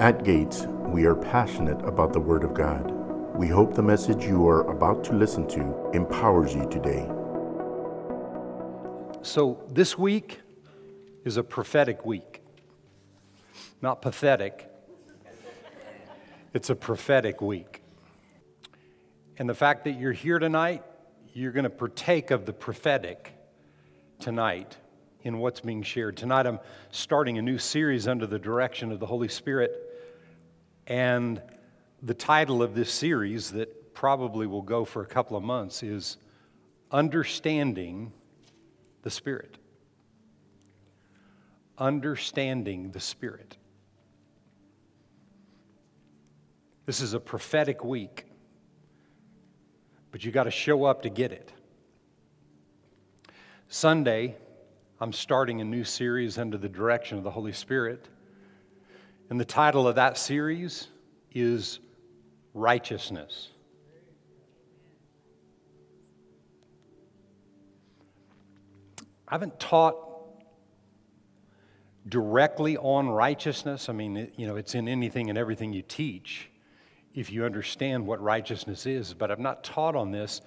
At Gates, we are passionate about the Word of God. We hope the message you are about to listen to empowers you today. So, this week is a prophetic week. Not pathetic, it's a prophetic week. And the fact that you're here tonight, you're going to partake of the prophetic tonight in what's being shared. Tonight, I'm starting a new series under the direction of the Holy Spirit. And the title of this series, that probably will go for a couple of months, is Understanding the Spirit. Understanding the Spirit. This is a prophetic week, but you got to show up to get it. Sunday, I'm starting a new series under the direction of the Holy Spirit. And the title of that series is Righteousness. I haven't taught directly on righteousness. I mean, you know, it's in anything and everything you teach if you understand what righteousness is, but I've not taught on this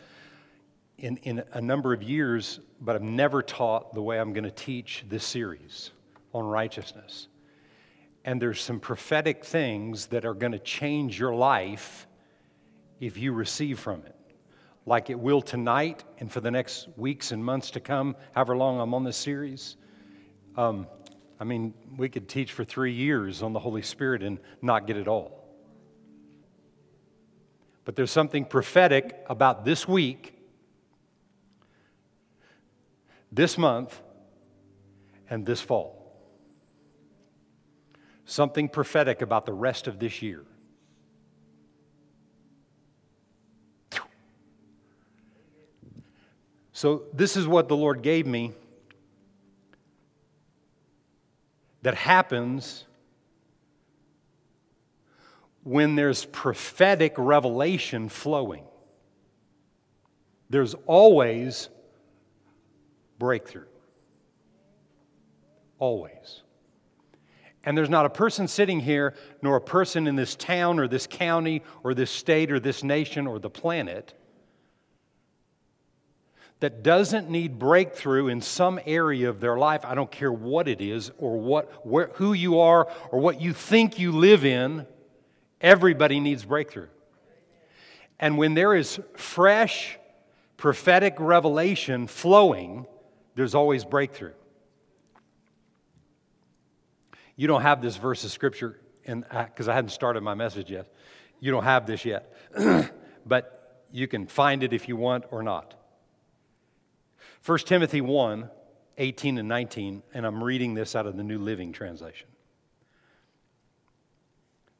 in, in a number of years, but I've never taught the way I'm going to teach this series on righteousness. And there's some prophetic things that are going to change your life if you receive from it, like it will tonight and for the next weeks and months to come, however long I'm on this series. Um, I mean, we could teach for three years on the Holy Spirit and not get it all. But there's something prophetic about this week this month and this fall. Something prophetic about the rest of this year. So, this is what the Lord gave me that happens when there's prophetic revelation flowing. There's always breakthrough. Always. And there's not a person sitting here, nor a person in this town or this county or this state or this nation or the planet that doesn't need breakthrough in some area of their life. I don't care what it is or what, where, who you are or what you think you live in. Everybody needs breakthrough. And when there is fresh prophetic revelation flowing, there's always breakthrough. You don't have this verse of scripture, because uh, I hadn't started my message yet. You don't have this yet, but you can find it if you want or not. 1 Timothy 1 18 and 19, and I'm reading this out of the New Living Translation.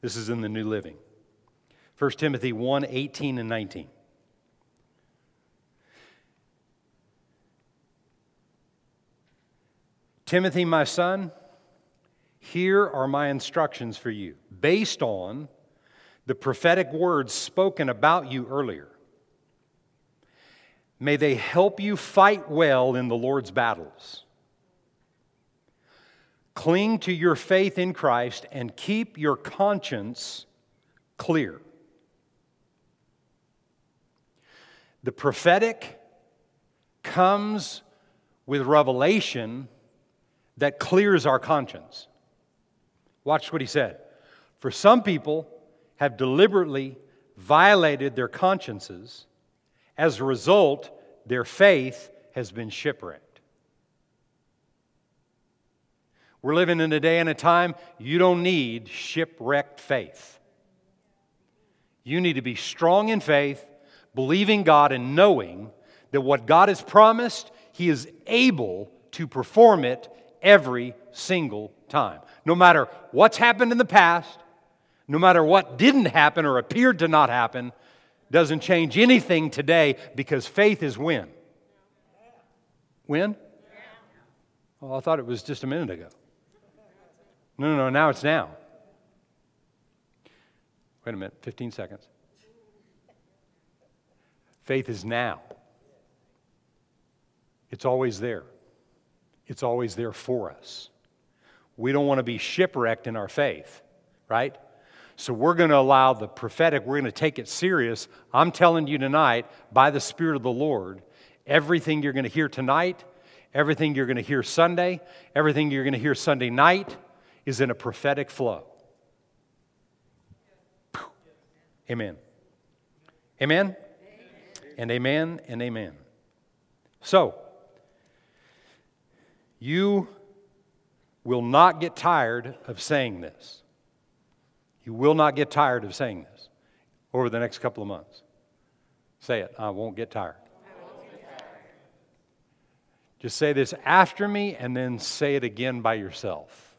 This is in the New Living. 1 Timothy 1 18 and 19. Timothy, my son, here are my instructions for you, based on the prophetic words spoken about you earlier. May they help you fight well in the Lord's battles. Cling to your faith in Christ and keep your conscience clear. The prophetic comes with revelation that clears our conscience. Watch what he said. For some people have deliberately violated their consciences. As a result, their faith has been shipwrecked. We're living in a day and a time you don't need shipwrecked faith. You need to be strong in faith, believing God, and knowing that what God has promised, He is able to perform it every single time. No matter what's happened in the past, no matter what didn't happen or appeared to not happen, doesn't change anything today because faith is when? When? Well, I thought it was just a minute ago. No, no, no, now it's now. Wait a minute, 15 seconds. Faith is now. It's always there it's always there for us. We don't want to be shipwrecked in our faith. right? So we're going to allow the prophetic, we're going to take it serious. I'm telling you tonight, by the Spirit of the Lord, everything you're going to hear tonight, everything you're going to hear Sunday, everything you're going to hear Sunday night is in a prophetic flow. Amen. Amen? And amen and amen. So, you will not get tired of saying this. You will not get tired of saying this over the next couple of months. Say it. I won't get tired. Just say this after me and then say it again by yourself.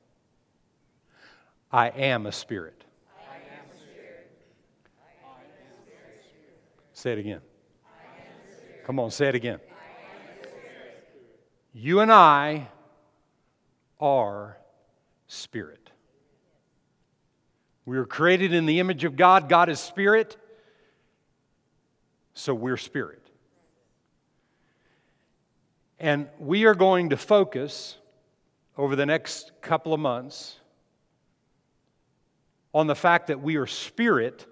I am a spirit. I am a spirit. I am a spirit. Say it again. Come on, say it again. You and I are spirit. We were created in the image of God. God is spirit, so we're spirit. And we are going to focus over the next couple of months on the fact that we are spirit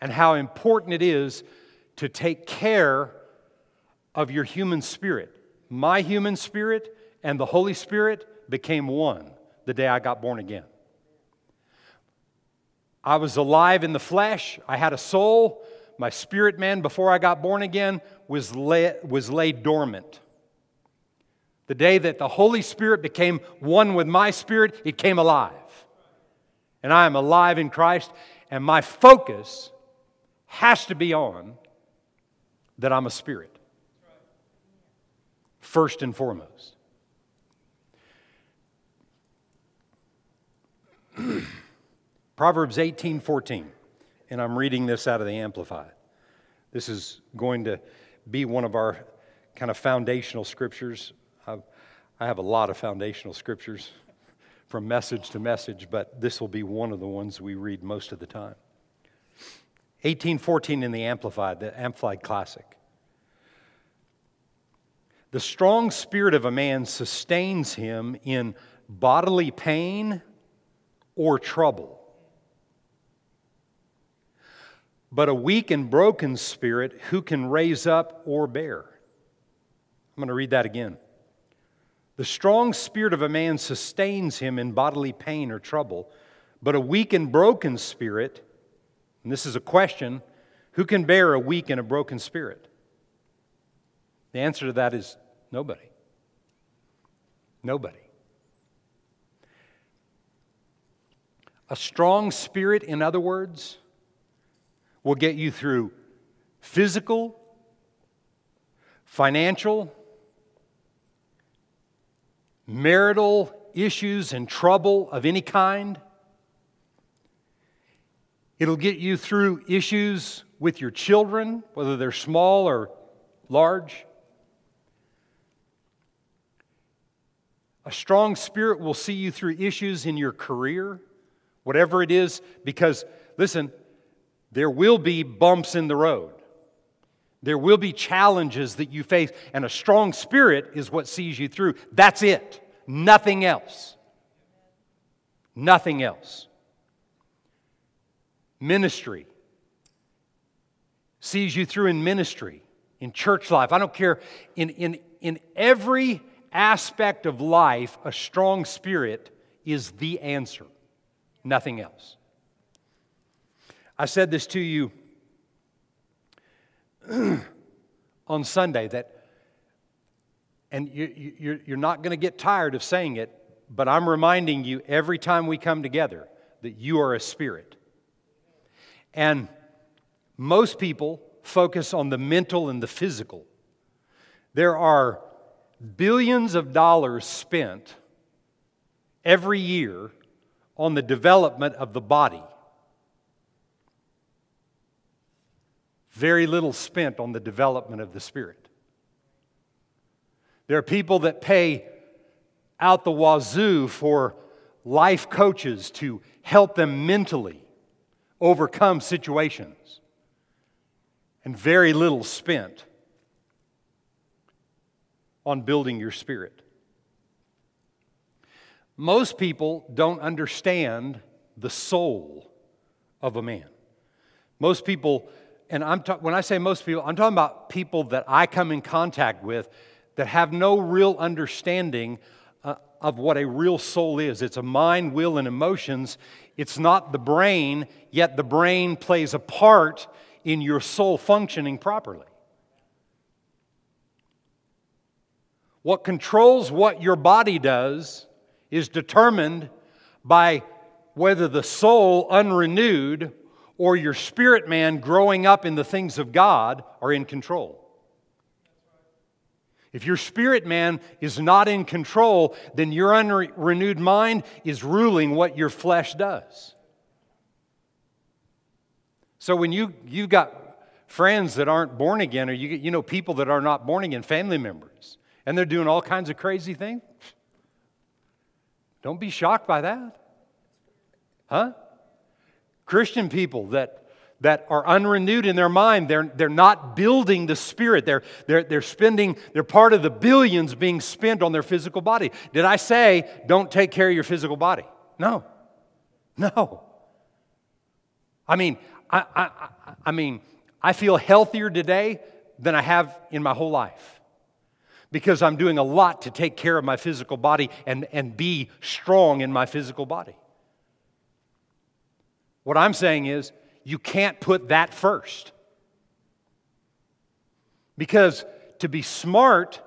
and how important it is to take care of your human spirit. My human spirit and the Holy Spirit became one the day I got born again. I was alive in the flesh. I had a soul. My spirit man, before I got born again, was, lay, was laid dormant. The day that the Holy Spirit became one with my spirit, it came alive. And I am alive in Christ, and my focus has to be on that I'm a spirit. First and foremost. Proverbs 18 14. And I'm reading this out of the Amplified. This is going to be one of our kind of foundational scriptures. I've, I have a lot of foundational scriptures from message to message, but this will be one of the ones we read most of the time. 1814 in the Amplified, the Amplified Classic. The strong spirit of a man sustains him in bodily pain or trouble but a weak and broken spirit who can raise up or bear. I'm going to read that again. The strong spirit of a man sustains him in bodily pain or trouble, but a weak and broken spirit, and this is a question, who can bear a weak and a broken spirit? The answer to that is nobody. Nobody. A strong spirit, in other words, will get you through physical, financial, marital issues and trouble of any kind. It'll get you through issues with your children, whether they're small or large. A strong spirit will see you through issues in your career, whatever it is, because, listen, there will be bumps in the road. There will be challenges that you face, and a strong spirit is what sees you through. That's it. Nothing else. Nothing else. Ministry sees you through in ministry, in church life. I don't care. In, in, in every aspect of life, a strong spirit is the answer. Nothing else. I said this to you on Sunday that, and you, you're not going to get tired of saying it, but I'm reminding you every time we come together that you are a spirit. And most people focus on the mental and the physical. There are billions of dollars spent every year on the development of the body. very little spent on the development of the Spirit. There are people that pay out the wazoo for life coaches to help them mentally overcome situations, and very little spent on building your spirit. Most people don't understand the soul of a man. Most people, and I'm ta- when I say most people, I'm talking about people that I come in contact with that have no real understanding uh, of what a real soul is. It's a mind, will, and emotions. It's not the brain, yet the brain plays a part in your soul functioning properly. What controls what your body does is determined by whether the soul, unrenewed, or your spirit man growing up in the things of God are in control. If your spirit man is not in control, then your unrenewed mind is ruling what your flesh does. So when you, you've got friends that aren't born again, or you, you know people that are not born again, family members, and they're doing all kinds of crazy things, don't be shocked by that. Huh? Christian people that that are unrenewed in their mind. They're, they're not building the spirit. They're, they're, they're spending, they're part of the billions being spent on their physical body. Did I say don't take care of your physical body? No. No. I mean, I, I, I mean, I feel healthier today than I have in my whole life because I'm doing a lot to take care of my physical body and, and be strong in my physical body. What I'm saying is, you can't put that first. Because to be smart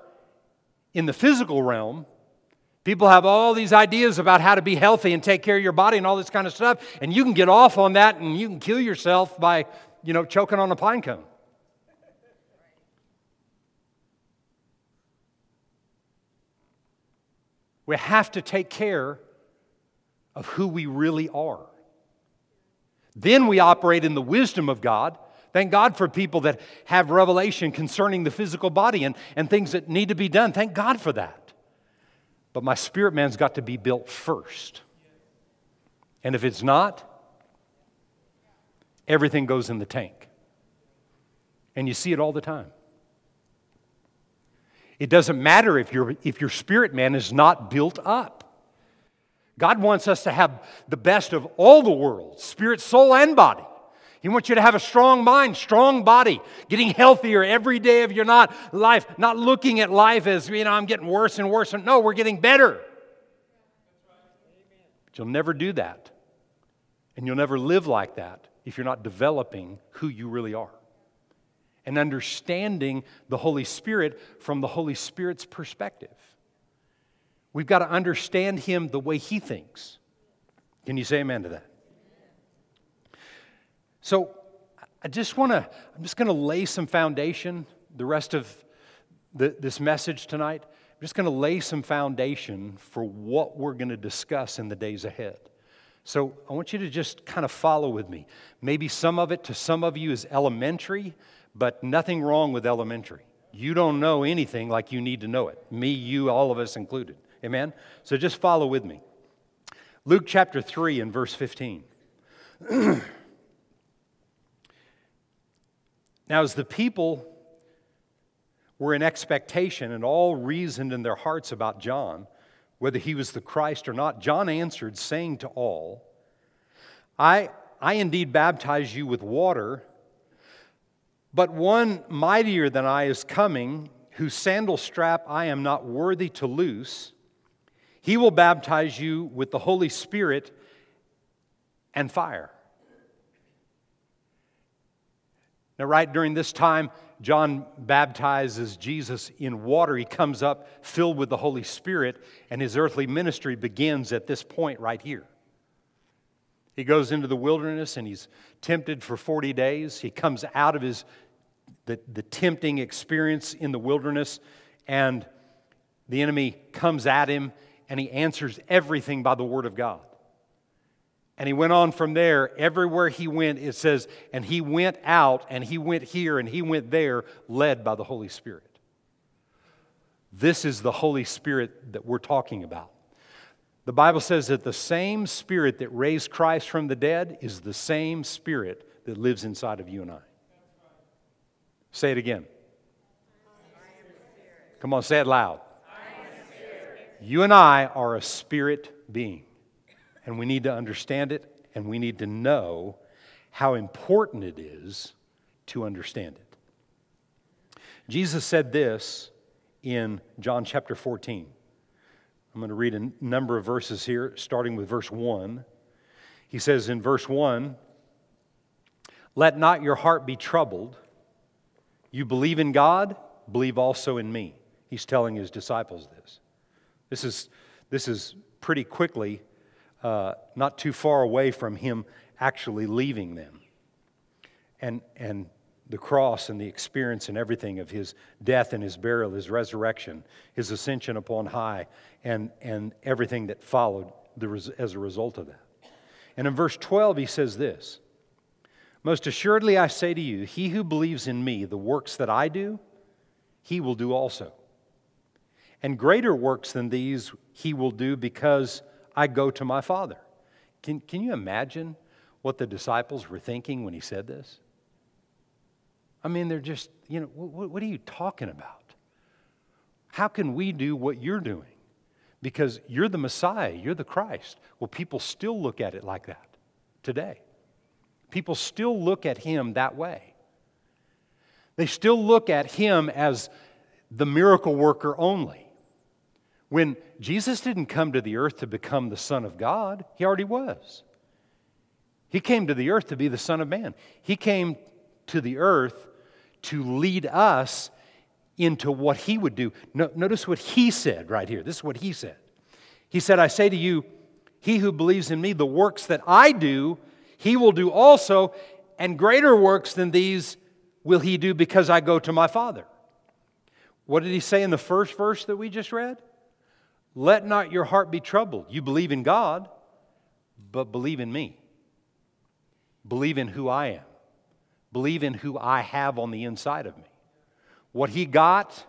in the physical realm, people have all these ideas about how to be healthy and take care of your body and all this kind of stuff, and you can get off on that and you can kill yourself by, you know, choking on a pine cone. We have to take care of who we really are. Then we operate in the wisdom of God. Thank God for people that have revelation concerning the physical body and, and things that need to be done. Thank God for that. But my spirit man's got to be built first. And if it's not, everything goes in the tank. And you see it all the time. It doesn't matter if, your if your spirit man is not built up. God wants us to have the best of all the worlds spirit, soul, and body. He wants you to have a strong mind, strong body, getting healthier every day of your not life, not looking at life as, you know, I'm getting worse and worse. No, we're getting better. But you'll never do that. And you'll never live like that if you're not developing who you really are and understanding the Holy Spirit from the Holy Spirit's perspective. We've got to understand him the way he thinks. Can you say amen to that? So, I just want to, I'm just going to lay some foundation the rest of the, this message tonight. I'm just going to lay some foundation for what we're going to discuss in the days ahead. So, I want you to just kind of follow with me. Maybe some of it to some of you is elementary, but nothing wrong with elementary. You don't know anything like you need to know it. Me, you, all of us included. Amen? So just follow with me. Luke chapter 3 and verse 15. now, as the people were in expectation and all reasoned in their hearts about John, whether he was the Christ or not, John answered, saying to all, I, I indeed baptize you with water, but one mightier than I is coming, whose sandal strap I am not worthy to loose. He will baptize you with the Holy Spirit and fire. Now, right during this time, John baptizes Jesus in water. He comes up filled with the Holy Spirit, and his earthly ministry begins at this point right here. He goes into the wilderness and he's tempted for 40 days. He comes out of his the, the tempting experience in the wilderness, and the enemy comes at him and he answers everything by the Word of God. And he went on from there. Everywhere he went, it says, and he went out, and he went here, and he went there, led by the Holy Spirit. This is the Holy Spirit that we're talking about. The Bible says that the same Spirit that raised Christ from the dead is the same Spirit that lives inside of you and I. Say it again. Come on, say it loud. You and I are a spirit being. and we need to understand it, and we need to know how important it is to understand it. Jesus said this in John chapter 14. I'm going to read a number of verses here, starting with verse 1. He says in verse 1 Let not your heart be troubled. You believe in God, believe also in me. He's telling his disciples this. This is, this is pretty quickly, uh, not too far away from him actually leaving them. And, and the cross and the experience and everything of his death and his burial, his resurrection, his ascension upon high, and, and everything that followed the, as a result of that. And in verse 12, he says this Most assuredly I say to you, he who believes in me, the works that I do, he will do also. And greater works than these he will do because I go to my Father. Can, can you imagine what the disciples were thinking when he said this? I mean, they're just, you know, what, what are you talking about? How can we do what you're doing? Because you're the Messiah, you're the Christ. Well, people still look at it like that today. People still look at him that way. They still look at him as the miracle worker only. When Jesus didn't come to the earth to become the Son of God, he already was. He came to the earth to be the Son of Man. He came to the earth to lead us into what he would do. No, notice what he said right here. This is what he said. He said, I say to you, he who believes in me, the works that I do, he will do also, and greater works than these will he do because I go to my Father. What did he say in the first verse that we just read? Let not your heart be troubled. You believe in God, but believe in me. Believe in who I am. Believe in who I have on the inside of me. What he got,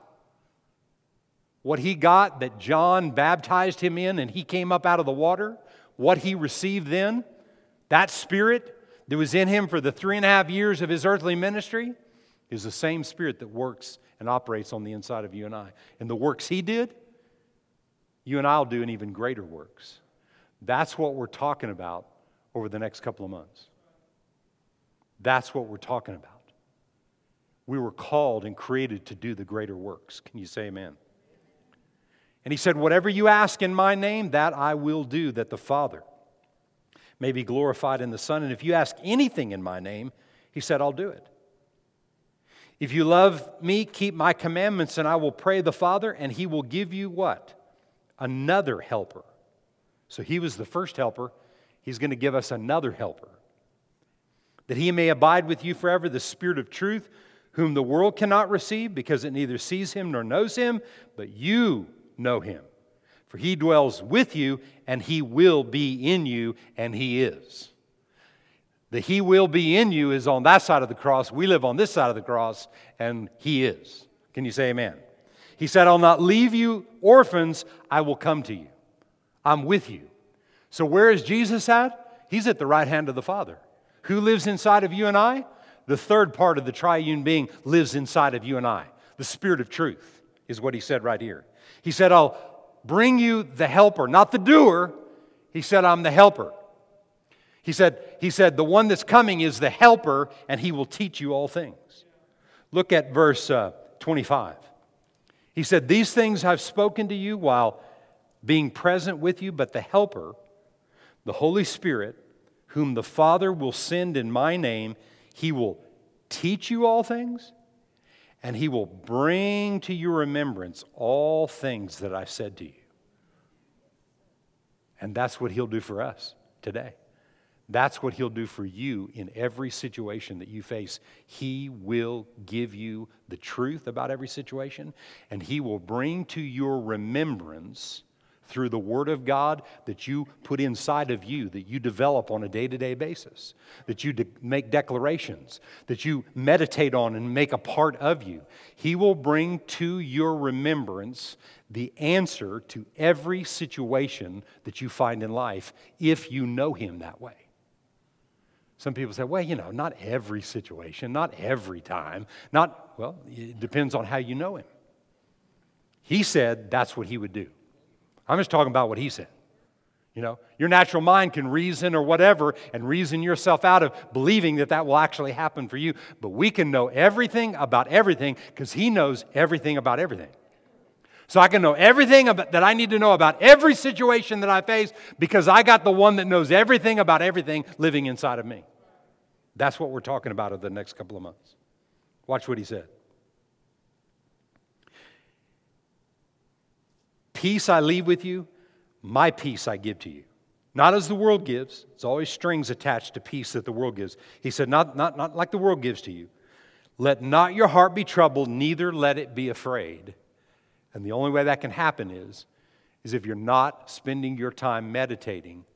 what he got that John baptized him in and he came up out of the water, what he received then, that spirit that was in him for the three and a half years of his earthly ministry, is the same Spirit that works and operates on the inside of you and I. And the works He did, you and I will do in even greater works. That's what we're talking about over the next couple of months. That's what we're talking about. We were called and created to do the greater works. Can you say amen? And he said, Whatever you ask in my name, that I will do, that the Father may be glorified in the Son. And if you ask anything in my name, he said, I'll do it. If you love me, keep my commandments, and I will pray the Father, and he will give you what? Another helper. So he was the first helper. He's going to give us another helper. That he may abide with you forever, the Spirit of truth, whom the world cannot receive because it neither sees him nor knows him, but you know him. For he dwells with you, and he will be in you, and he is. The He will be in you is on that side of the cross. We live on this side of the cross, and He is. Can you say amen? He said, I'll not leave you orphans, I will come to you. I'm with you. So, where is Jesus at? He's at the right hand of the Father. Who lives inside of you and I? The third part of the triune being lives inside of you and I. The Spirit of truth is what he said right here. He said, I'll bring you the helper, not the doer. He said, I'm the helper. He said, he said, The one that's coming is the helper, and he will teach you all things. Look at verse uh, 25. He said, These things I've spoken to you while being present with you, but the helper, the Holy Spirit, whom the Father will send in my name, he will teach you all things, and he will bring to your remembrance all things that I said to you. And that's what he'll do for us today. That's what He'll do for you in every situation that you face. He will give you the truth about every situation, and He will bring to your remembrance through the Word of God that you put inside of you, that you develop on a day to day basis, that you de- make declarations, that you meditate on and make a part of you. He will bring to your remembrance the answer to every situation that you find in life if you know Him that way. Some people say, well, you know, not every situation, not every time, not, well, it depends on how you know him. He said that's what he would do. I'm just talking about what he said. You know, your natural mind can reason or whatever and reason yourself out of believing that that will actually happen for you. But we can know everything about everything because He knows everything about everything. So I can know everything about, that I need to know about every situation that I face because I got the one that knows everything about everything living inside of me. That's what we're talking about over the next couple of months. Watch what He said. Peace I leave with you my peace I give to you. Not as the world gives. It's always strings attached to peace that the world gives. He said, not, not, not like the world gives to you. Let not your heart be troubled, neither let it be afraid. And the only way that can happen is, is if you're not spending your time meditating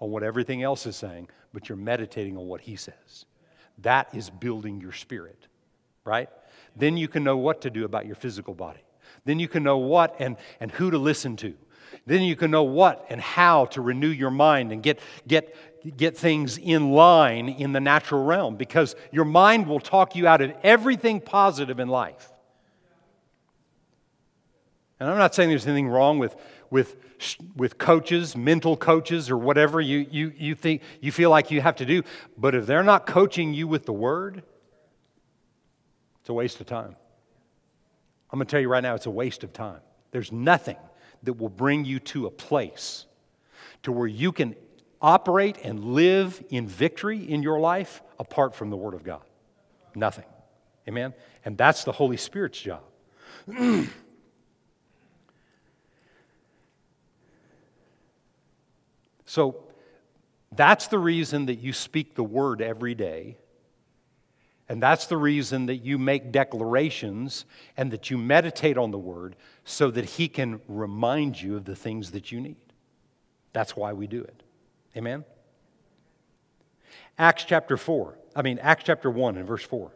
on what everything else is saying, but you're meditating on what he says. That is building your spirit, right? Then you can know what to do about your physical body. Then you can know what and, and who to listen to then you can know what and how to renew your mind and get, get, get things in line in the natural realm because your mind will talk you out of everything positive in life. And I'm not saying there's anything wrong with, with, with coaches, mental coaches, or whatever you, you, you, think, you feel like you have to do. But if they're not coaching you with the word, it's a waste of time. I'm going to tell you right now, it's a waste of time. There's nothing that will bring you to a place to where you can operate and live in victory in your life apart from the Word of God. Nothing. Amen? And that's the Holy Spirit's job. so that's the reason that you speak the Word every day and that's the reason that you make declarations and that you meditate on the word so that he can remind you of the things that you need. That's why we do it. Amen? Acts chapter 4, I mean, Acts chapter 1 and verse 4.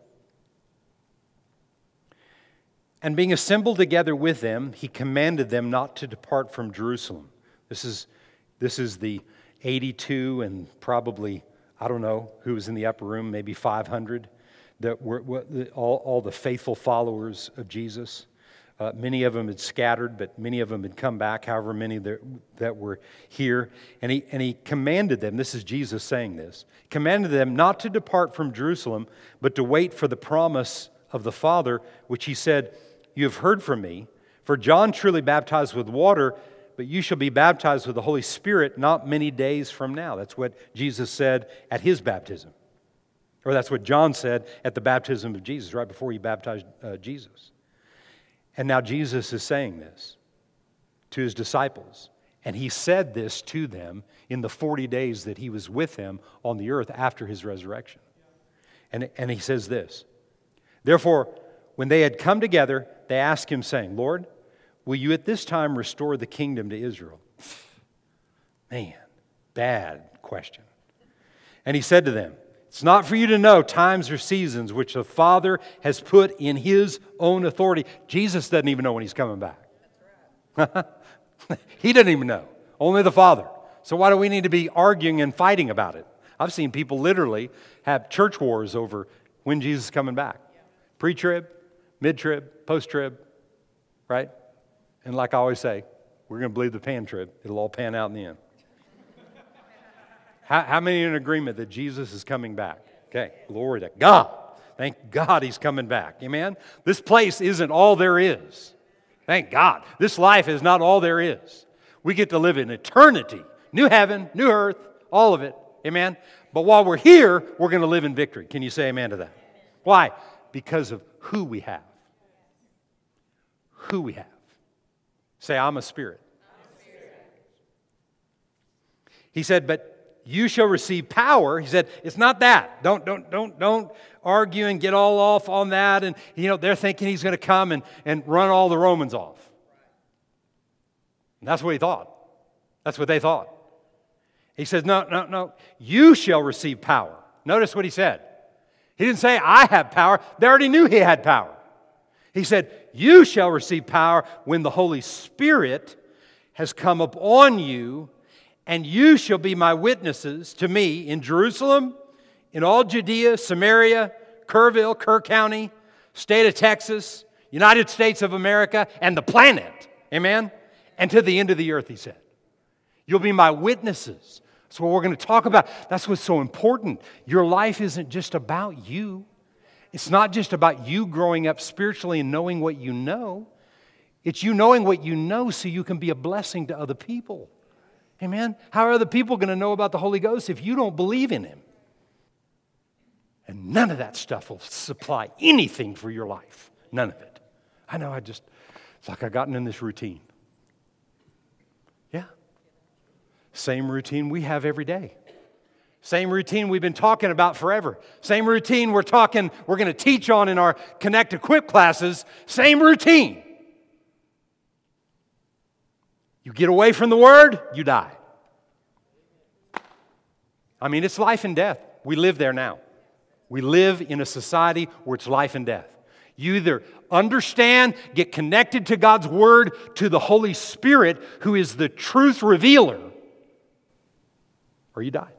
And being assembled together with them, he commanded them not to depart from Jerusalem. This is, this is the 82 and probably, I don't know who was in the upper room, maybe 500 that were, were all, all the faithful followers of Jesus. Uh, many of them had scattered, but many of them had come back, however many that, that were here. And he, and he commanded them, this is Jesus saying this, commanded them not to depart from Jerusalem, but to wait for the promise of the Father, which he said, You have heard from me. For John truly baptized with water, but you shall be baptized with the Holy Spirit not many days from now. That's what Jesus said at his baptism. Or that's what John said at the baptism of Jesus, right before he baptized uh, Jesus. And now Jesus is saying this to his disciples. And he said this to them in the 40 days that he was with them on the earth after his resurrection. And, and he says this Therefore, when they had come together, they asked him, saying, Lord, will you at this time restore the kingdom to Israel? Man, bad question. And he said to them, it's not for you to know times or seasons which the Father has put in His own authority. Jesus doesn't even know when He's coming back. he doesn't even know. Only the Father. So why do we need to be arguing and fighting about it? I've seen people literally have church wars over when Jesus is coming back. Pre trib, mid trib, post trib, right? And like I always say, we're going to believe the pan trib. It'll all pan out in the end. How, how many in agreement that Jesus is coming back? Okay, glory to God. Thank God he's coming back. Amen? This place isn't all there is. Thank God. This life is not all there is. We get to live in eternity new heaven, new earth, all of it. Amen? But while we're here, we're going to live in victory. Can you say amen to that? Why? Because of who we have. Who we have. Say, I'm a spirit. I'm a spirit. He said, But you shall receive power. He said, it's not that. Don't, don't, don't, don't argue and get all off on that. And, you know, they're thinking he's going to come and, and run all the Romans off. And that's what he thought. That's what they thought. He says, no, no, no. You shall receive power. Notice what he said. He didn't say, I have power. They already knew he had power. He said, You shall receive power when the Holy Spirit has come upon you and you shall be my witnesses to me in Jerusalem, in all Judea, Samaria, Kerrville, Kerr County, state of Texas, United States of America, and the planet. Amen? And to the end of the earth, he said. You'll be my witnesses. That's what we're going to talk about. That's what's so important. Your life isn't just about you, it's not just about you growing up spiritually and knowing what you know. It's you knowing what you know so you can be a blessing to other people. Amen? How are other people going to know about the Holy Ghost if you don't believe in Him? And none of that stuff will supply anything for your life. None of it. I know, I just, it's like I've gotten in this routine. Yeah. Same routine we have every day. Same routine we've been talking about forever. Same routine we're talking, we're going to teach on in our Connect Equip classes. Same routine. You get away from the Word, you die. I mean, it's life and death. We live there now. We live in a society where it's life and death. You either understand, get connected to God's Word, to the Holy Spirit, who is the truth revealer, or you die.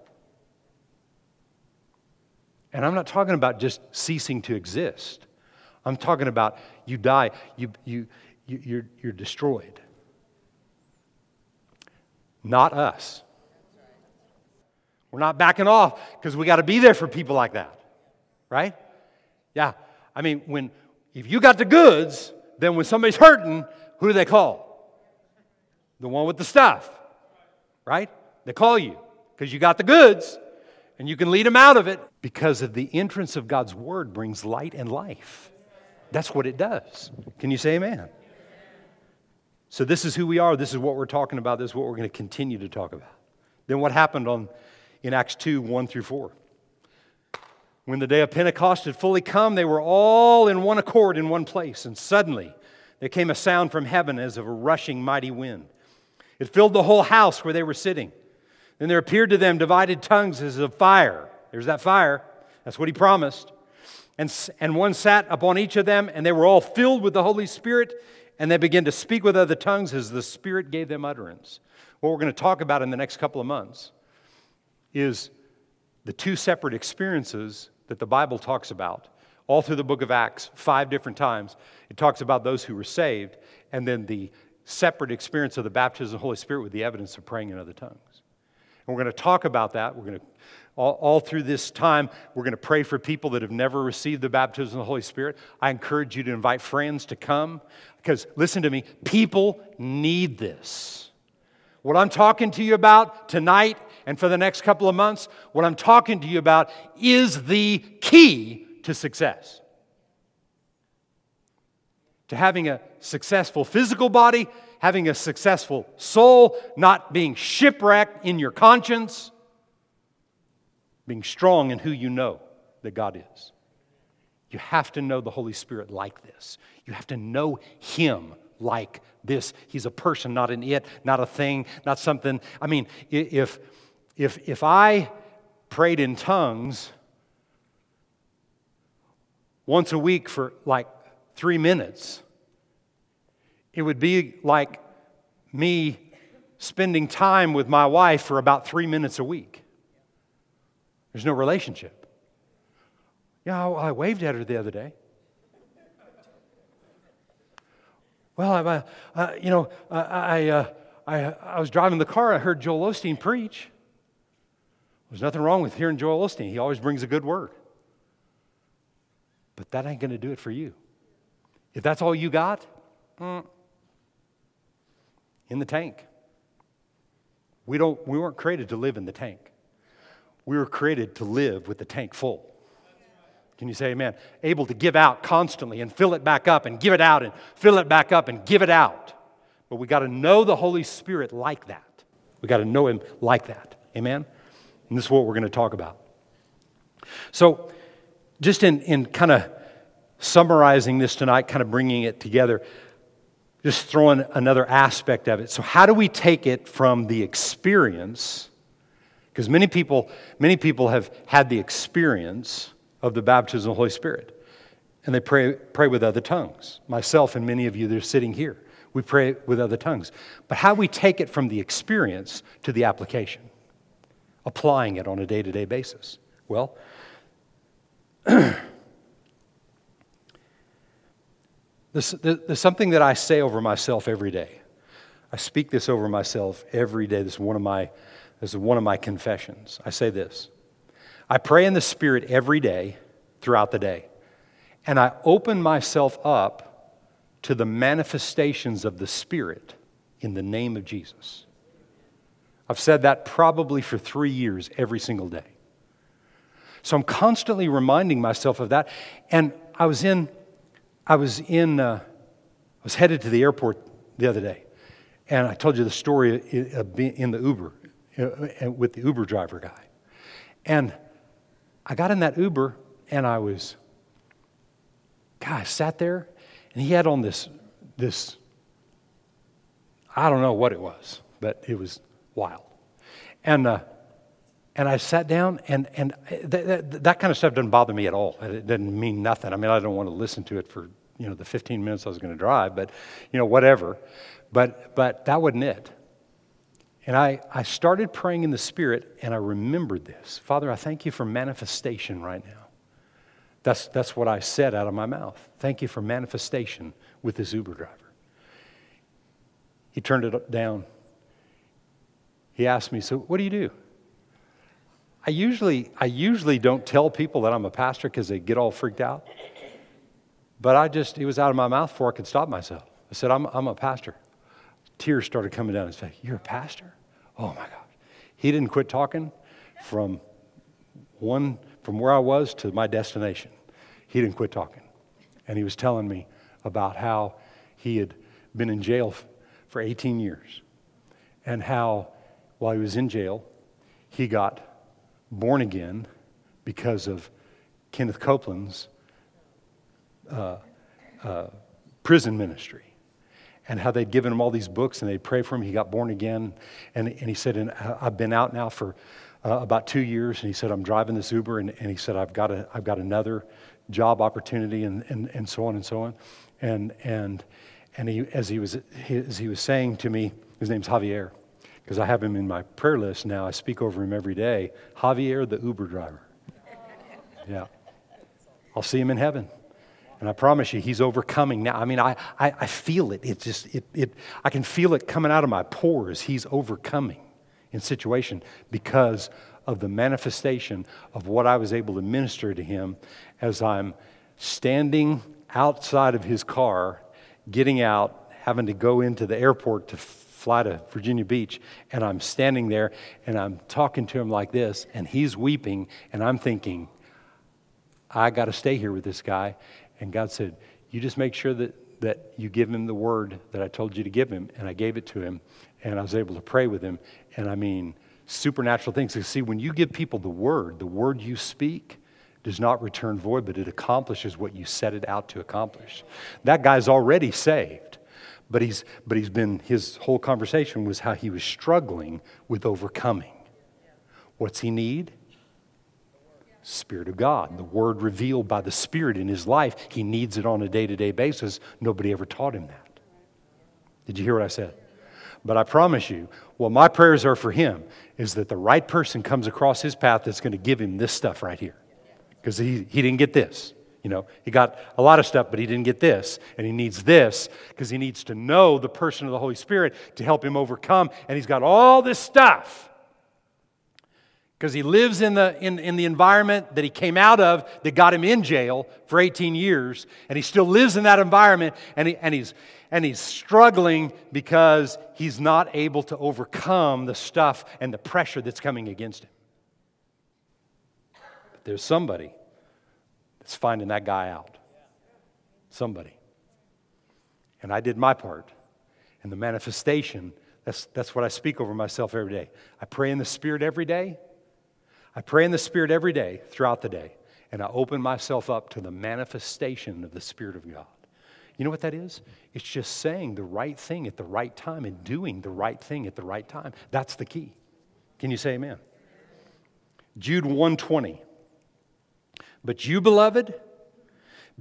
And I'm not talking about just ceasing to exist. I'm talking about you die, you, you, you, you're, you're destroyed. Not us. We're not backing off because we got to be there for people like that. Right? Yeah. I mean, when if you got the goods, then when somebody's hurting, who do they call? The one with the stuff. Right? They call you because you got the goods and you can lead them out of it because of the entrance of God's word brings light and life. That's what it does. Can you say amen? So, this is who we are. This is what we're talking about. This is what we're going to continue to talk about. Then, what happened on, in Acts 2 1 through 4? When the day of Pentecost had fully come, they were all in one accord in one place. And suddenly there came a sound from heaven as of a rushing mighty wind. It filled the whole house where they were sitting. Then there appeared to them divided tongues as of fire. There's that fire. That's what he promised. And, and one sat upon each of them, and they were all filled with the Holy Spirit and they began to speak with other tongues as the Spirit gave them utterance. What we're going to talk about in the next couple of months is the two separate experiences that the Bible talks about all through the book of Acts, five different times. It talks about those who were saved, and then the separate experience of the baptism of the Holy Spirit with the evidence of praying in other tongues. And we're going to talk about that. We're going to all, all, through this time, we're going to pray for people that have never received the baptism of the Holy Spirit. I encourage you to invite friends to come because, listen to me, people need this. What I'm talking to you about tonight and for the next couple of months, what I'm talking to you about is the key to success. To having a successful physical body, having a successful soul, not being shipwrecked in your conscience being strong in who you know that God is. You have to know the Holy Spirit like this. You have to know Him like this. He's a person, not an it, not a thing, not something. I mean, if, if, if I prayed in tongues once a week for like three minutes, it would be like me spending time with my wife for about three minutes a week. There's no relationship. Yeah, I, I waved at her the other day. Well, I, uh, you know, I, uh, I, I was driving the car. I heard Joel Osteen preach. There's nothing wrong with hearing Joel Osteen. He always brings a good word. But that ain't going to do it for you. If that's all you got, mm, in the tank. We, don't, we weren't created to live in the tank. We were created to live with the tank full. Can you say amen? Able to give out constantly and fill it back up and give it out and fill it back up and give it out. But we got to know the Holy Spirit like that. We got to know Him like that. Amen? And this is what we're going to talk about. So, just in, in kind of summarizing this tonight, kind of bringing it together, just throwing another aspect of it. So, how do we take it from the experience? Because many people, many people have had the experience of the baptism of the Holy Spirit. And they pray, pray with other tongues. Myself and many of you that are sitting here, we pray with other tongues. But how we take it from the experience to the application, applying it on a day to day basis? Well, there's, there's something that I say over myself every day. I speak this over myself every day. This is one of my, this is one of my confessions. I say this I pray in the Spirit every day throughout the day, and I open myself up to the manifestations of the Spirit in the name of Jesus. I've said that probably for three years every single day. So I'm constantly reminding myself of that. And I was in, I was in, uh, I was headed to the airport the other day, and I told you the story in the Uber Uh, uh, with the Uber driver guy. And I got in that Uber, and I was, God, I sat there, and he had on this, this, I don't know what it was, but it was wild. And, uh, and I sat down, and, and uh, that, that, that, kind of stuff doesn't bother me at all. It doesn't mean nothing. I mean, I don't want to listen to it for, you know, the 15 minutes I was going to drive, but, you know, whatever. But, but that wasn't it. And I, I started praying in the Spirit, and I remembered this. Father, I thank you for manifestation right now. That's, that's what I said out of my mouth. Thank you for manifestation with this Uber driver. He turned it down. He asked me, So, what do you do? I usually, I usually don't tell people that I'm a pastor because they get all freaked out. But I just, it was out of my mouth before I could stop myself. I said, I'm, I'm a pastor. Tears started coming down his face. You're a pastor? Oh my God. He didn't quit talking from one, from where I was to my destination. He didn't quit talking. And he was telling me about how he had been in jail for 18 years and how while he was in jail, he got born again because of Kenneth Copeland's uh, uh, prison ministry and how they'd given him all these books and they'd pray for him. He got born again. And, and he said, and I've been out now for uh, about two years. And he said, I'm driving this Uber. And, and he said, I've got, a, I've got another job opportunity and, and, and so on and so on. And, and, and he, as, he was, as he was saying to me, his name's Javier because I have him in my prayer list now. I speak over him every day. Javier, the Uber driver. Yeah. I'll see him in heaven. And I promise you, he's overcoming now. I mean, I, I, I feel it. It's just, it, it, I can feel it coming out of my pores. He's overcoming in situation because of the manifestation of what I was able to minister to him as I'm standing outside of his car, getting out, having to go into the airport to fly to Virginia Beach, and I'm standing there and I'm talking to him like this, and he's weeping, and I'm thinking, I got to stay here with this guy. And God said, You just make sure that, that you give him the word that I told you to give him. And I gave it to him, and I was able to pray with him. And I mean, supernatural things. You see, when you give people the word, the word you speak, does not return void, but it accomplishes what you set it out to accomplish. That guy's already saved. But he's, but he's been, his whole conversation was how he was struggling with overcoming. What's he need? Spirit of God, the word revealed by the Spirit in his life. He needs it on a day to day basis. Nobody ever taught him that. Did you hear what I said? But I promise you, what my prayers are for him is that the right person comes across his path that's going to give him this stuff right here. Because he, he didn't get this. You know, he got a lot of stuff, but he didn't get this. And he needs this because he needs to know the person of the Holy Spirit to help him overcome. And he's got all this stuff because he lives in the, in, in the environment that he came out of that got him in jail for 18 years. And he still lives in that environment and, he, and, he's, and he's struggling because he's not able to overcome the stuff and the pressure that's coming against him. But there's somebody that's finding that guy out. Somebody. And I did my part. And the manifestation, that's, that's what I speak over myself every day. I pray in the Spirit every day. I pray in the Spirit every day throughout the day. And I open myself up to the manifestation of the Spirit of God. You know what that is? It's just saying the right thing at the right time and doing the right thing at the right time. That's the key. Can you say amen? Jude 120. But you, beloved,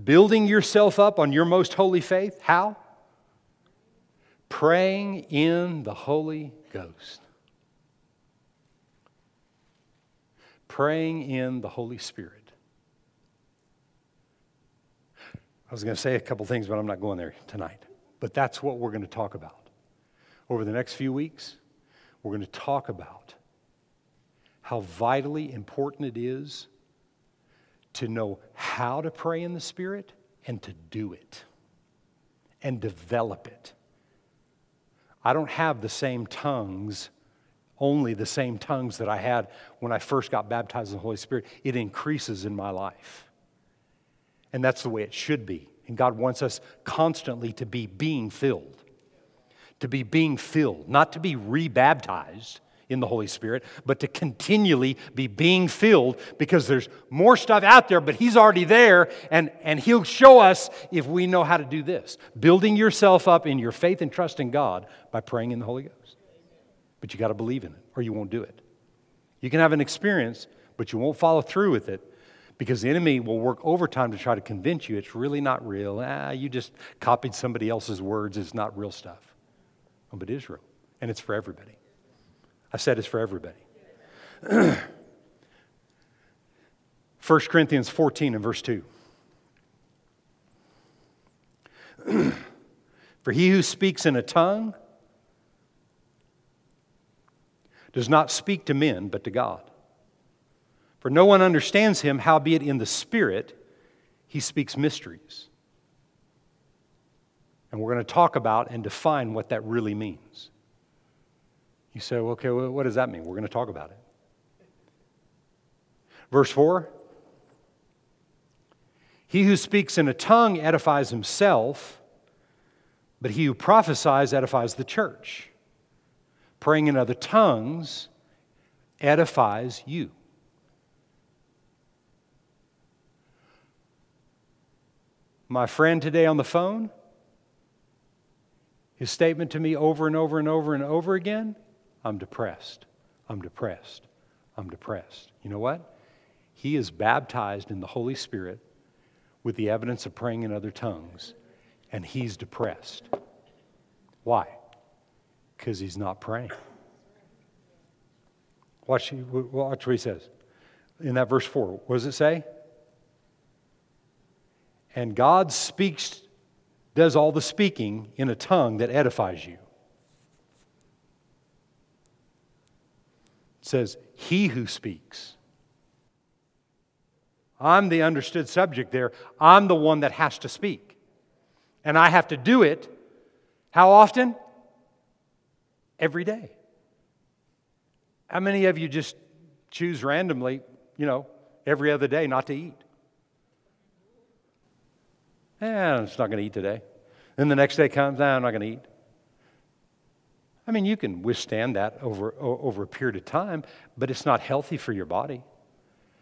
building yourself up on your most holy faith, how? Praying in the Holy Ghost. Praying in the Holy Spirit. I was going to say a couple things, but I'm not going there tonight. But that's what we're going to talk about. over the next few weeks, we're going to talk about how vitally important it is to know how to pray in the Spirit and to do it and develop it. I don't have the same tongues, only the same tongues that I had when I first got baptized in the Holy Spirit. It increases in my life. And that's the way it should be. And God wants us constantly to be being filled, to be being filled, not to be rebaptized in the Holy Spirit, but to continually be being filled because there's more stuff out there, but He's already there, and, and He'll show us if we know how to do this. Building yourself up in your faith and trust in God by praying in the Holy Ghost. But you got to believe in it, or you won't do it. You can have an experience, but you won't follow through with it because the enemy will work overtime to try to convince you it's really not real. Ah, you just copied somebody else's words, it's not real stuff. Oh, but it is real, and it's for everybody. I said it's for everybody. 1 Corinthians 14 and verse 2. for he who speaks in a tongue does not speak to men, but to God. For no one understands him, howbeit in the Spirit he speaks mysteries. And we're going to talk about and define what that really means. You say, okay, well, what does that mean? We're going to talk about it. Verse 4 He who speaks in a tongue edifies himself, but he who prophesies edifies the church. Praying in other tongues edifies you. My friend today on the phone, his statement to me over and over and over and over again I'm depressed. I'm depressed. I'm depressed. You know what? He is baptized in the Holy Spirit with the evidence of praying in other tongues, and he's depressed. Why? Because he's not praying. Watch, watch what he says in that verse 4. What does it say? And God speaks, does all the speaking in a tongue that edifies you. It says, He who speaks. I'm the understood subject there. I'm the one that has to speak. And I have to do it how often? Every day. How many of you just choose randomly, you know, every other day not to eat? Eh, I'm just not going to eat today. Then the next day comes, nah, I'm not going to eat. I mean, you can withstand that over, over a period of time, but it's not healthy for your body.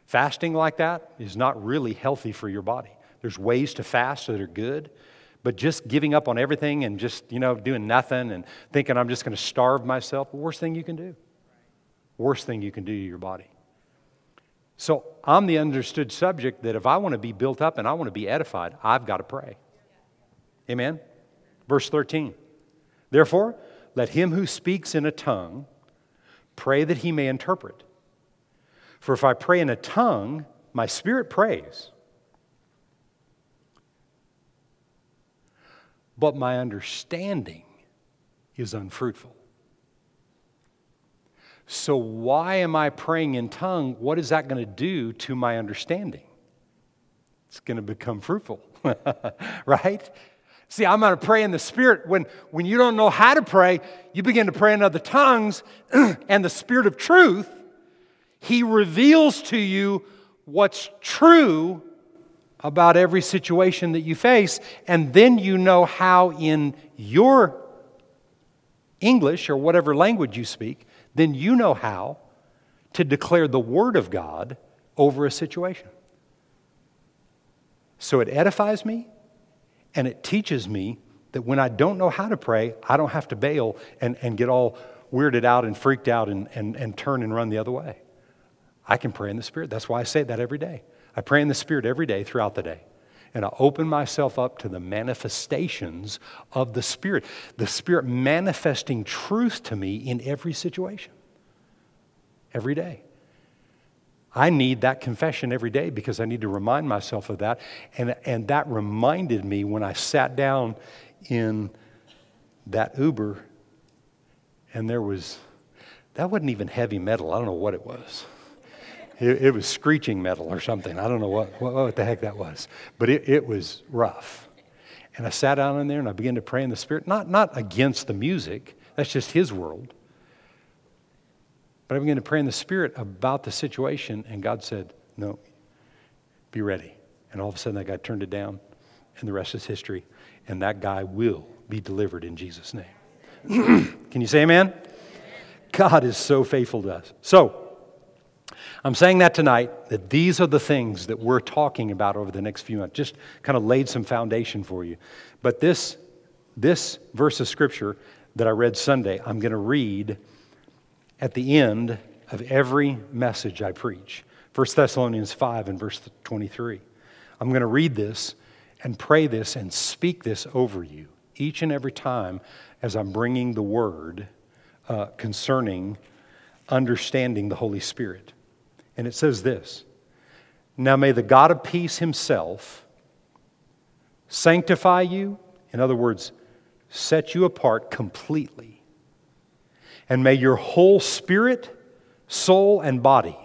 Fasting like that is not really healthy for your body. There's ways to fast that are good, but just giving up on everything and just, you know, doing nothing and thinking I'm just going to starve myself, the worst thing you can do. Worst thing you can do to your body. So I'm the understood subject that if I want to be built up and I want to be edified, I've got to pray. Amen? Verse 13. Therefore, let him who speaks in a tongue pray that he may interpret. For if I pray in a tongue, my spirit prays, but my understanding is unfruitful. So, why am I praying in tongue? What is that going to do to my understanding? It's going to become fruitful, right? See, I'm going to pray in the Spirit. When, when you don't know how to pray, you begin to pray in other tongues, and the Spirit of truth, He reveals to you what's true about every situation that you face, and then you know how, in your English or whatever language you speak, then you know how to declare the Word of God over a situation. So it edifies me, and it teaches me that when I don't know how to pray, I don't have to bail and, and get all weirded out and freaked out and, and, and turn and run the other way. I can pray in the Spirit. That's why I say that every day. I pray in the Spirit every day throughout the day. And I open myself up to the manifestations of the Spirit, the Spirit manifesting truth to me in every situation, every day. I need that confession every day because I need to remind myself of that. And, and that reminded me when I sat down in that Uber and there was, that wasn't even heavy metal. I don't know what it was. It, it was screeching metal or something. I don't know what, what, what the heck that was. But it, it was rough. And I sat down in there and I began to pray in the Spirit, not, not against the music, that's just His world. But I began to pray in the Spirit about the situation, and God said, No, be ready. And all of a sudden, that guy turned it down, and the rest is history. And that guy will be delivered in Jesus' name. Can you say amen? God is so faithful to us. So, I'm saying that tonight that these are the things that we're talking about over the next few months. Just kind of laid some foundation for you. But this, this verse of scripture that I read Sunday, I'm going to read at the end of every message I preach. 1 Thessalonians 5 and verse 23. I'm going to read this and pray this and speak this over you each and every time as I'm bringing the word uh, concerning understanding the Holy Spirit. And it says this Now may the God of peace himself sanctify you, in other words, set you apart completely. And may your whole spirit, soul, and body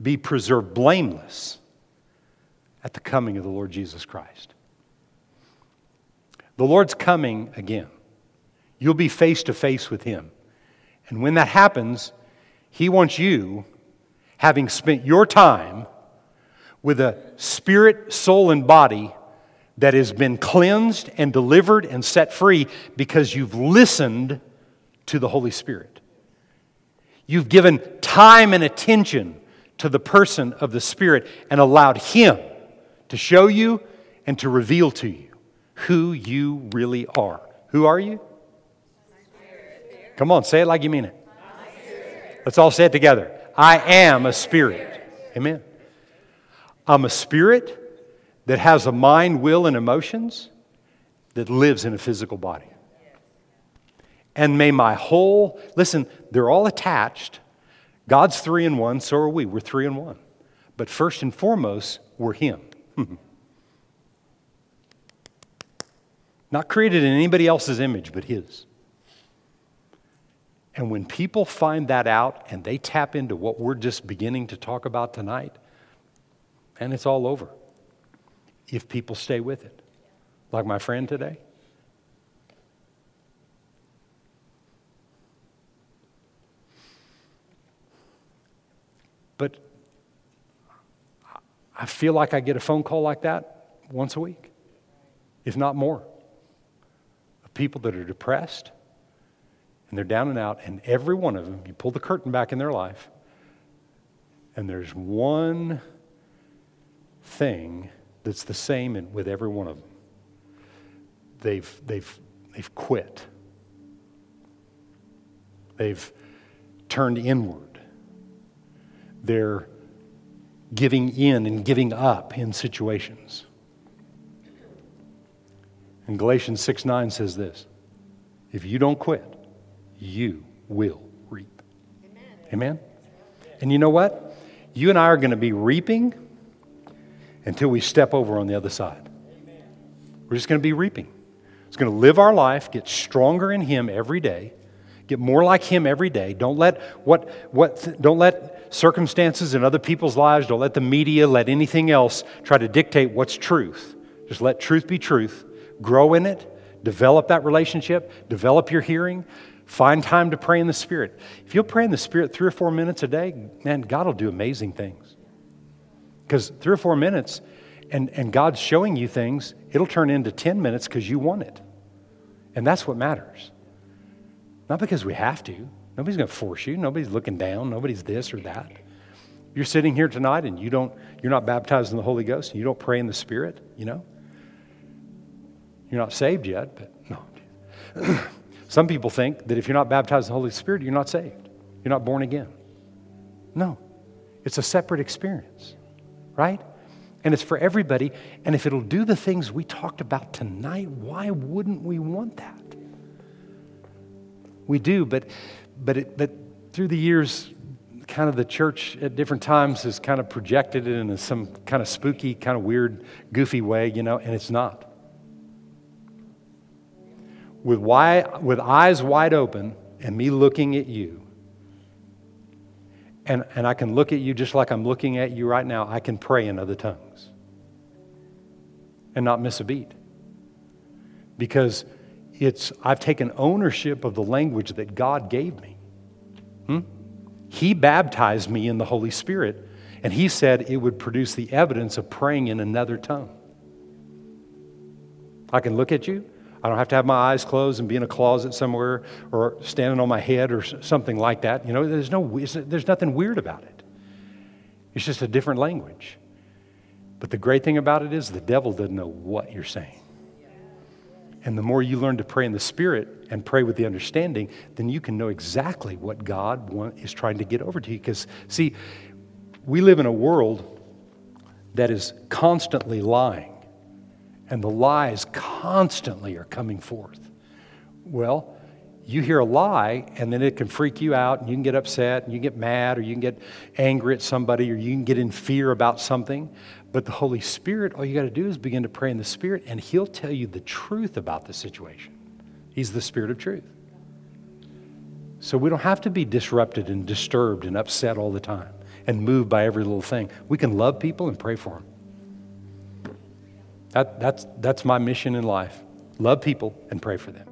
be preserved blameless at the coming of the Lord Jesus Christ. The Lord's coming again. You'll be face to face with Him. And when that happens, He wants you, having spent your time with a spirit, soul, and body that has been cleansed and delivered and set free because you've listened to the Holy Spirit. You've given time and attention to the person of the Spirit and allowed Him to show you and to reveal to you who you really are. Who are you? Come on, say it like you mean it. Let's all say it together. I am a spirit. Amen. I'm a spirit that has a mind, will, and emotions that lives in a physical body. And may my whole, listen, they're all attached. God's three in one, so are we. We're three in one. But first and foremost, we're Him. Not created in anybody else's image, but His. And when people find that out and they tap into what we're just beginning to talk about tonight, and it's all over if people stay with it. Like my friend today. But I feel like I get a phone call like that once a week, if not more, of people that are depressed and they're down and out, and every one of them, you pull the curtain back in their life, and there's one thing that's the same in, with every one of them. They've, they've, they've quit. They've turned inward. They're giving in and giving up in situations. And Galatians 6 9 says this If you don't quit, you will reap. Amen? Amen? And you know what? You and I are going to be reaping until we step over on the other side. Amen. We're just going to be reaping. It's going to live our life, get stronger in Him every day, get more like Him every day. Don't let what what don't let circumstances in other people's lives, don't let the media, let anything else try to dictate what's truth. Just let truth be truth. Grow in it. Develop that relationship. Develop your hearing. Find time to pray in the Spirit. If you'll pray in the Spirit three or four minutes a day, man, God will do amazing things. Because three or four minutes, and, and God's showing you things, it'll turn into 10 minutes because you want it. And that's what matters. Not because we have to, Nobody's going to force you. Nobody's looking down. Nobody's this or that. You're sitting here tonight and you don't, you're not baptized in the Holy Ghost and you don't pray in the Spirit, you know? You're not saved yet, but no. Some people think that if you're not baptized in the Holy Spirit, you're not saved. You're not born again. No. It's a separate experience, right? And it's for everybody. And if it'll do the things we talked about tonight, why wouldn't we want that? We do, but but, it, but through the years, kind of the church at different times has kind of projected it in some kind of spooky, kind of weird, goofy way, you know, and it's not. With, wide, with eyes wide open and me looking at you, and, and I can look at you just like I'm looking at you right now, I can pray in other tongues and not miss a beat. Because it's, I've taken ownership of the language that God gave me. Hmm? He baptized me in the Holy Spirit, and He said it would produce the evidence of praying in another tongue. I can look at you. I don't have to have my eyes closed and be in a closet somewhere or standing on my head or something like that. You know, there's, no, there's nothing weird about it. It's just a different language. But the great thing about it is the devil doesn't know what you're saying. And the more you learn to pray in the Spirit and pray with the understanding, then you can know exactly what God want, is trying to get over to you. Because, see, we live in a world that is constantly lying, and the lies constantly are coming forth. Well, you hear a lie, and then it can freak you out, and you can get upset, and you can get mad, or you can get angry at somebody, or you can get in fear about something. But the Holy Spirit, all you got to do is begin to pray in the Spirit, and He'll tell you the truth about the situation. He's the Spirit of truth. So we don't have to be disrupted and disturbed and upset all the time and moved by every little thing. We can love people and pray for them. That, that's, that's my mission in life love people and pray for them.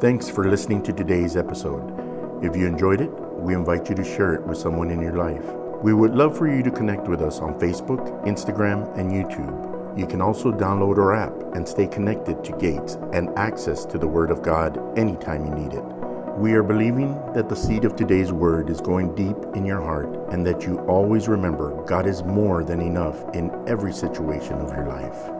Thanks for listening to today's episode. If you enjoyed it, we invite you to share it with someone in your life. We would love for you to connect with us on Facebook, Instagram, and YouTube. You can also download our app and stay connected to Gates and access to the Word of God anytime you need it. We are believing that the seed of today's word is going deep in your heart and that you always remember God is more than enough in every situation of your life.